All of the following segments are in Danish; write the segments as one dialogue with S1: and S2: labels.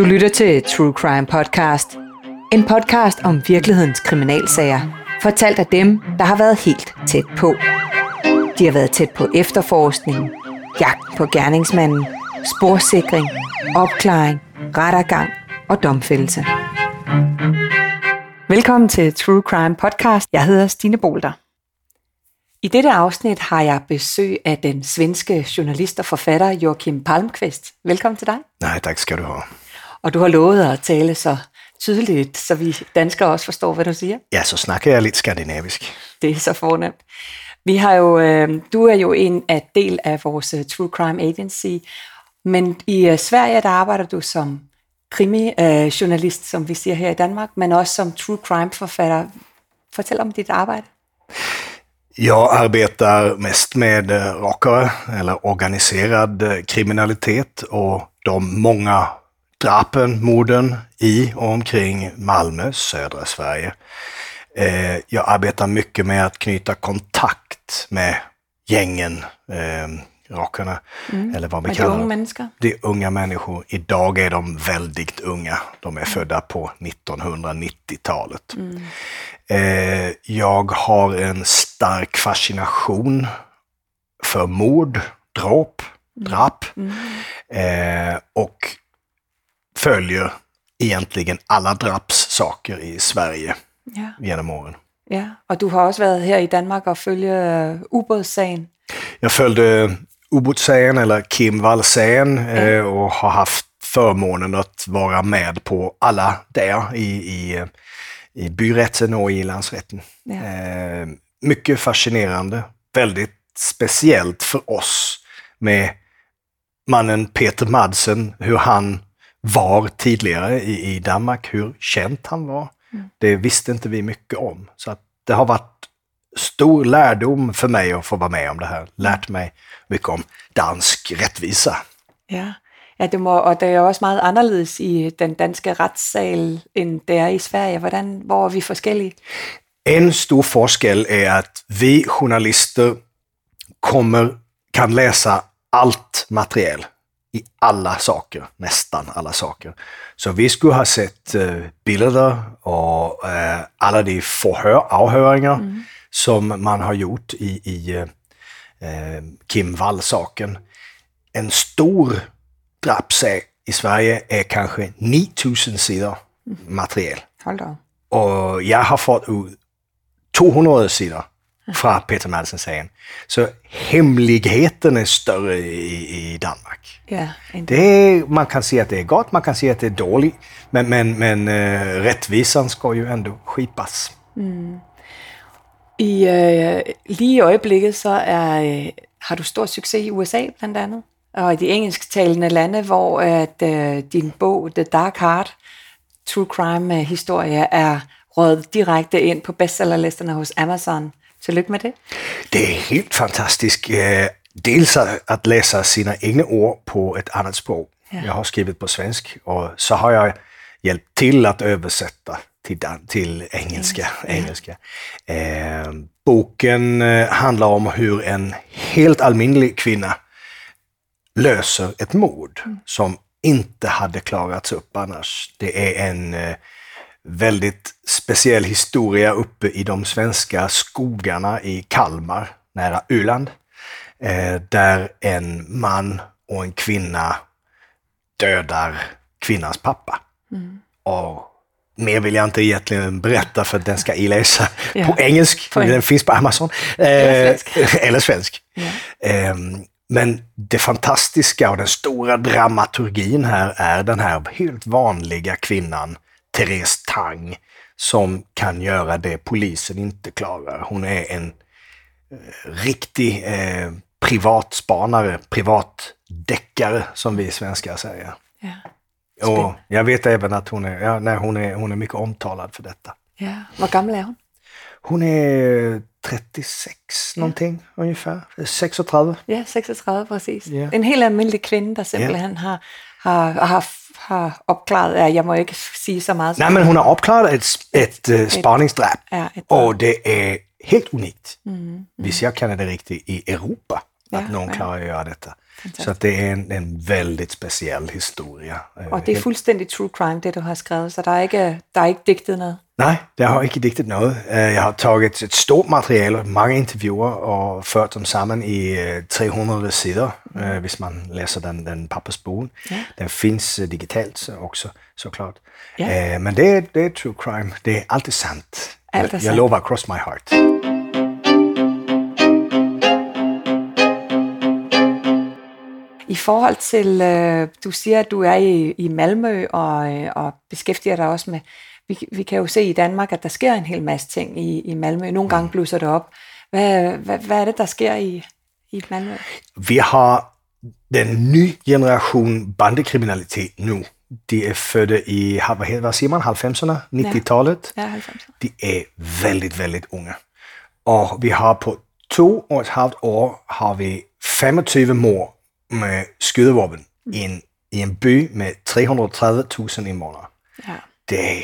S1: Du lytter til True Crime Podcast. En podcast om virkelighedens kriminalsager. Fortalt af dem, der har været helt tæt på. De har været tæt på efterforskning, jagt på gerningsmanden, sporsikring, opklaring, rettergang og domfældelse. Velkommen til True Crime Podcast. Jeg hedder Stine Bolter. I dette afsnit har jeg besøg af den svenske journalist og forfatter Joachim Palmqvist. Velkommen til dig.
S2: Nej, tak skal du have.
S1: Og du har lovet at tale så tydeligt, så vi danskere også forstår, hvad du siger.
S2: Ja, så snakker jeg lidt skandinavisk.
S1: Det er så fornemt. Vi har jo, øh, du er jo en af del af vores uh, True Crime Agency, men i uh, Sverige der arbejder du som krimi-journalist, uh, som vi siger her i Danmark, men også som true crime-forfatter. Fortæl om dit arbejde.
S2: Jag arbetar mest med rakare eller organiserad kriminalitet och de många drapen, morden i och omkring Malmö, södra Sverige. Eh, jag arbetar mycket med att knyta kontakt med gängen, eh, rockarna, mm. eller vad vi kallar
S1: dem. Människor.
S2: Det är unga människor. Idag är de väldigt unga. De är mm. födda på 1990-talet. Mm. Eh, jag har en stark fascination för mord, dråp, mm. drap. Mm. Eh, och följer egentligen alla drapssaker i Sverige ja. genom åren.
S1: Ja, och du har också varit här i Danmark och följer uh, ubåtssagen.
S2: Jag följde ubåtssagen, eller Kim Wall-sagen, ja. Eh, och har haft förmånen att vara med på alla där i, i, i byrätten och i landsrätten. Ja. Eh, mycket fascinerande, väldigt speciellt för oss med mannen Peter Madsen, hur han var tidigare i, i Danmark, hur känt han var. Mm. Det visste inte vi mycket om. Så att det har varit stor lärdom för mig att få vara med om det här. Lärt mig mycket om dansk rättvisa.
S1: Ja, ja det må, og det er jo også meget anderledes i den danske retssal, end det er i Sverige. Hvordan, hvor er vi forskellige?
S2: En stor forskel är att vi journalister kommer, kan läsa allt material i alla saker, nästan alla saker. Så vi skulle ha sett eh, bilder och eh, alla de förhör, avhöringar mm. som man har gjort i, i eh, Kim Wall-saken. En stor drapsag i Sverige är kanske 9000 sidor material.
S1: Hold
S2: Och jag har fått ut 200 sidor fra Peter Madsen-sagen. Så hemligheten är större i, i Danmark.
S1: Ja,
S2: det är, man kan säga att det är gott, man kan säga att det är dåligt, men, men, men uh, rättvisan ska ju ändå skipas. Mm.
S1: I, uh, lige i øjeblikket så er, uh, har du stor succes i USA blandt andet, og i de engelsktalende lande, hvor at, uh, din bog The Dark Heart, True Crime historie, er rådet direkte ind på bestsellerlisterne hos Amazon. Tillykke med det.
S2: Det är helt fantastiskt. Eh, dels att läsa sina egna ord på ett annat språk. Ja. Jag har skrivit på svensk och så har jag hjälpt till att översätta till, till engelska. Ja. engelska. Eh, boken eh, handlar om hur en helt allmänlig kvinna löser ett mord mm. som inte hade klarats upp annars. Det är en eh, väldigt speciell historia uppe i de svenska skogarna i Kalmar, nära Öland, eh, där en man och en kvinna dödar kvinnans pappa. Mm. Och mer vill jag inte egentligen berätta för den ska jag läsa ja. på engelsk, för den finns på Amazon.
S1: Eller svensk.
S2: Eh, eller svensk. Ja. Eh, men det fantastiska och den stora dramaturgin här är den här helt vanliga kvinnan Therese Tang som kan göra det polisen inte klarar. Hon är en eh, riktig eh, privatspanare, privatdeckare som vi svenskar säger. Ja. Och jag vet även att hon är, ja, nej, hon, är, hon är mycket omtalad för detta.
S1: Ja. Vad gammal är hon?
S2: Hon är 36 ja. någonting ungefär. 36.
S1: Ja, 36 precis. Ja. En helt almindelig kvinde, der simpelthen ja. har, har, har har opklaret, ja, jeg må ikke sige så meget.
S2: Nej, men hun har opklaret et, et, et, et spaningsdrab, ja, et, og det er helt unikt, mm, mm. hvis jeg kender det rigtigt, i Europa. ja, att någon ja. klarar att göra detta. Så det är en, en väldigt speciell historia.
S1: Og det er fuldstændig true crime, det du har skrevet, så der er ikke, der er ikke digtet noget?
S2: Nej, det har ikke digtet noget. Jeg har taget et stort materiale, mange interviewer, og ført dem sammen i 300 sider, mm. hvis man læser den, den pappersbogen. Ja. Den finns digitalt også, såklart. Ja. Men det, det er true crime. Det er altid sandt. Alt er sandt. Jeg lover, cross my heart.
S1: I forhold til, øh, du siger, at du er i, i Malmø og, øh, og beskæftiger dig også med, vi, vi kan jo se i Danmark, at der sker en hel masse ting i, i Malmø. Nogle gange mm. blusser det op. Hvad, hvad, hvad er det, der sker i, i Malmø?
S2: Vi har den nye generation bandekriminalitet nu. De er fødte i, hvad siger man, 90'erne, 90-tallet.
S1: Ja, ja 90'erne.
S2: De er väldigt, väldigt unge. Og vi har på to og et halvt år har vi 25 mor med skydevåben mm. i, en, i en by med 330.000 invånere. Ja. Det er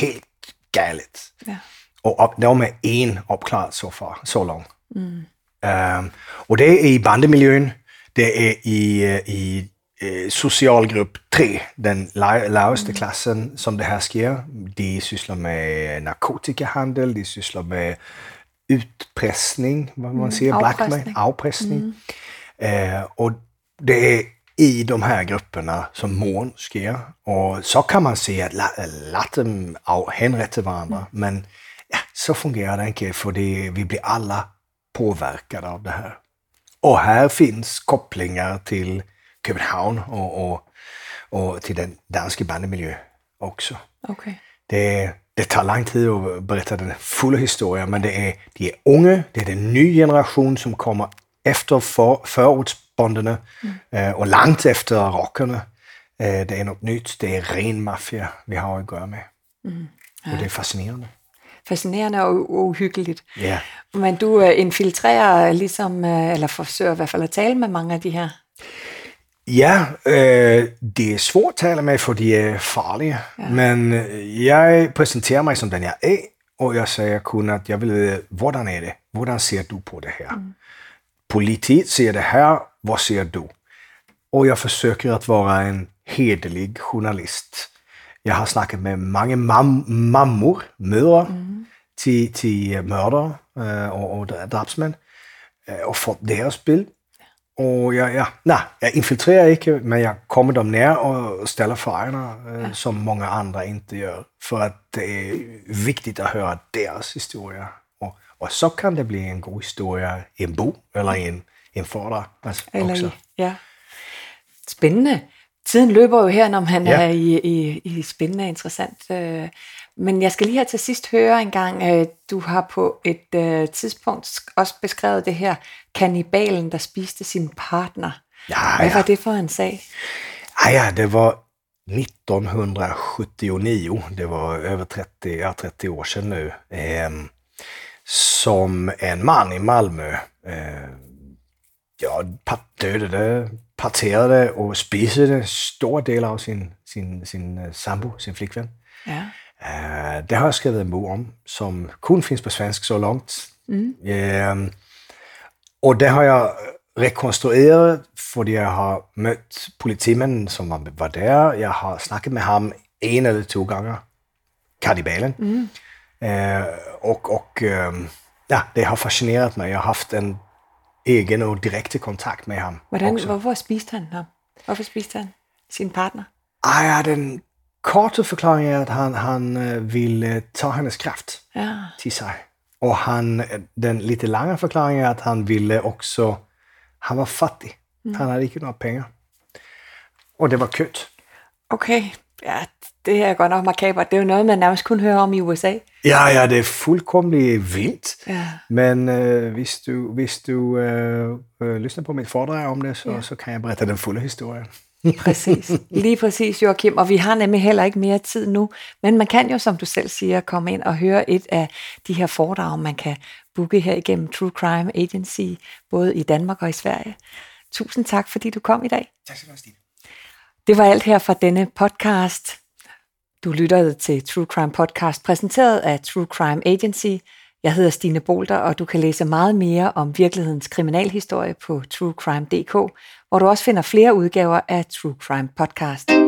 S2: helt galt. Ja. Og op, der var med en opklaret så far, så langt. Mm. Um, og det er i bandemiljøen, det er i, uh, i uh, socialgrupp 3, den laveste mm. klassen, som det her sker. De sysler med narkotikahandel, de sysler med utpressning, hvad man mm. siger, blackmail, afpressning. Mm. Uh, og det är i de här grupperna som mån sker. Och så kan man se att låt dem henrätta varandra. Mm. Men ja, så fungerar det inte för det, vi blir alla påverkade av det här. Och här finns kopplingar till Köpenhamn och, och, och till den danska bandemiljö också.
S1: Okay.
S2: Det, det tar lång tid att berätta den fulla historien, men det är, de är unga, det är den nya generation som kommer efter för, förortsbondene mm. øh, og langt efter rockerne. Øh, det er noget nyt, det er ren mafia, vi har at gøre med. Mm. Ja. Og det er fascinerende.
S1: Fascinerende og uhyggeligt.
S2: Ja.
S1: Men du uh, infiltrerer ligesom, eller forsøger i hvert fald at tale med mange af de her
S2: Ja, øh, det er svårt at tale med, for de er farlige. Ja. Men jeg præsenterer mig som den jeg er, og jeg siger kun, at jeg vil vide, hvordan er det? Hvordan ser du på det her? Mm. Politiet ser det här, vad ser du? Och jag försöker att vara en hederlig journalist. Jag har snackat med många mam mammor, mödrar mm. till, till mördare äh, och, och drabsmän äh, och fått deras bild. Och jag, ja, nej, jag infiltrerar inte, men jag kommer dem ner och ställer frågorna äh, ja. som många andra inte gör. För att det är viktigt att höra deras historia og så kan det blive en god historie i en bog, eller i en, en foredrag. Altså,
S1: ja. Spændende. Tiden løber jo her, når han ja. er i, i, i spændende og interessant. Øh, men jeg skal lige her til sidst høre en gang, øh, du har på et øh, tidspunkt også beskrevet det her, kannibalen, der spiste sin partner.
S2: Ja,
S1: Hvad
S2: ja.
S1: var det for en sag?
S2: Ja, ja, det var 1979. Det var över 30, ja, 30 år sedan nu. Eh, som en man i Malmö eh, ja, dödade, parterade och spisede stora delar av sin, sin, sin uh, sambo, sin flickvän.
S1: Ja.
S2: Uh, det har jag skrivit en bok om, som kun finns på svensk så långt. Mm. Uh, och det har jag rekonstruerat, för jag har mødt politimanden, som var, var där. Jag har snackat med ham en eller två gånger, kannibalen. Mm. Eh, och och eh, ja, det har fascinerat mig. Jag har haft en egen och direkt kontakt med ham.
S1: Hvordan, også. hvorfor spiste han ham? Hvorfor spiste han sin partner?
S2: Ja, den korte forklaring er, at han, han øh, ville ta hendes kraft
S1: ja.
S2: til sig. Og han, den lite lange forklaring er, at han ville også, han var fattig. Mm. Han havde ikke noget penge. Og det var kødt.
S1: Okay, ja, det er godt nok makabert. Det er jo noget, man nærmest kun hører om i USA.
S2: Ja, ja, det er fuldkomlig vildt. Ja. Men øh, hvis du, hvis du øh, øh, lyssnar på mit foredrag om det, så, ja. så kan jeg berette den fulde historie.
S1: præcis. Lige præcis, Joachim. Og vi har nemlig heller ikke mere tid nu. Men man kan jo, som du selv siger, komme ind og høre et af de her foredrag, man kan booke her igennem True Crime Agency, både i Danmark og i Sverige. Tusind tak, fordi du kom i dag.
S2: Tak skal du have, Stine.
S1: Det var alt her fra denne podcast. Du lytter til True Crime Podcast, præsenteret af True Crime Agency. Jeg hedder Stine Bolter, og du kan læse meget mere om virkelighedens kriminalhistorie på truecrime.dk, hvor du også finder flere udgaver af True Crime Podcast.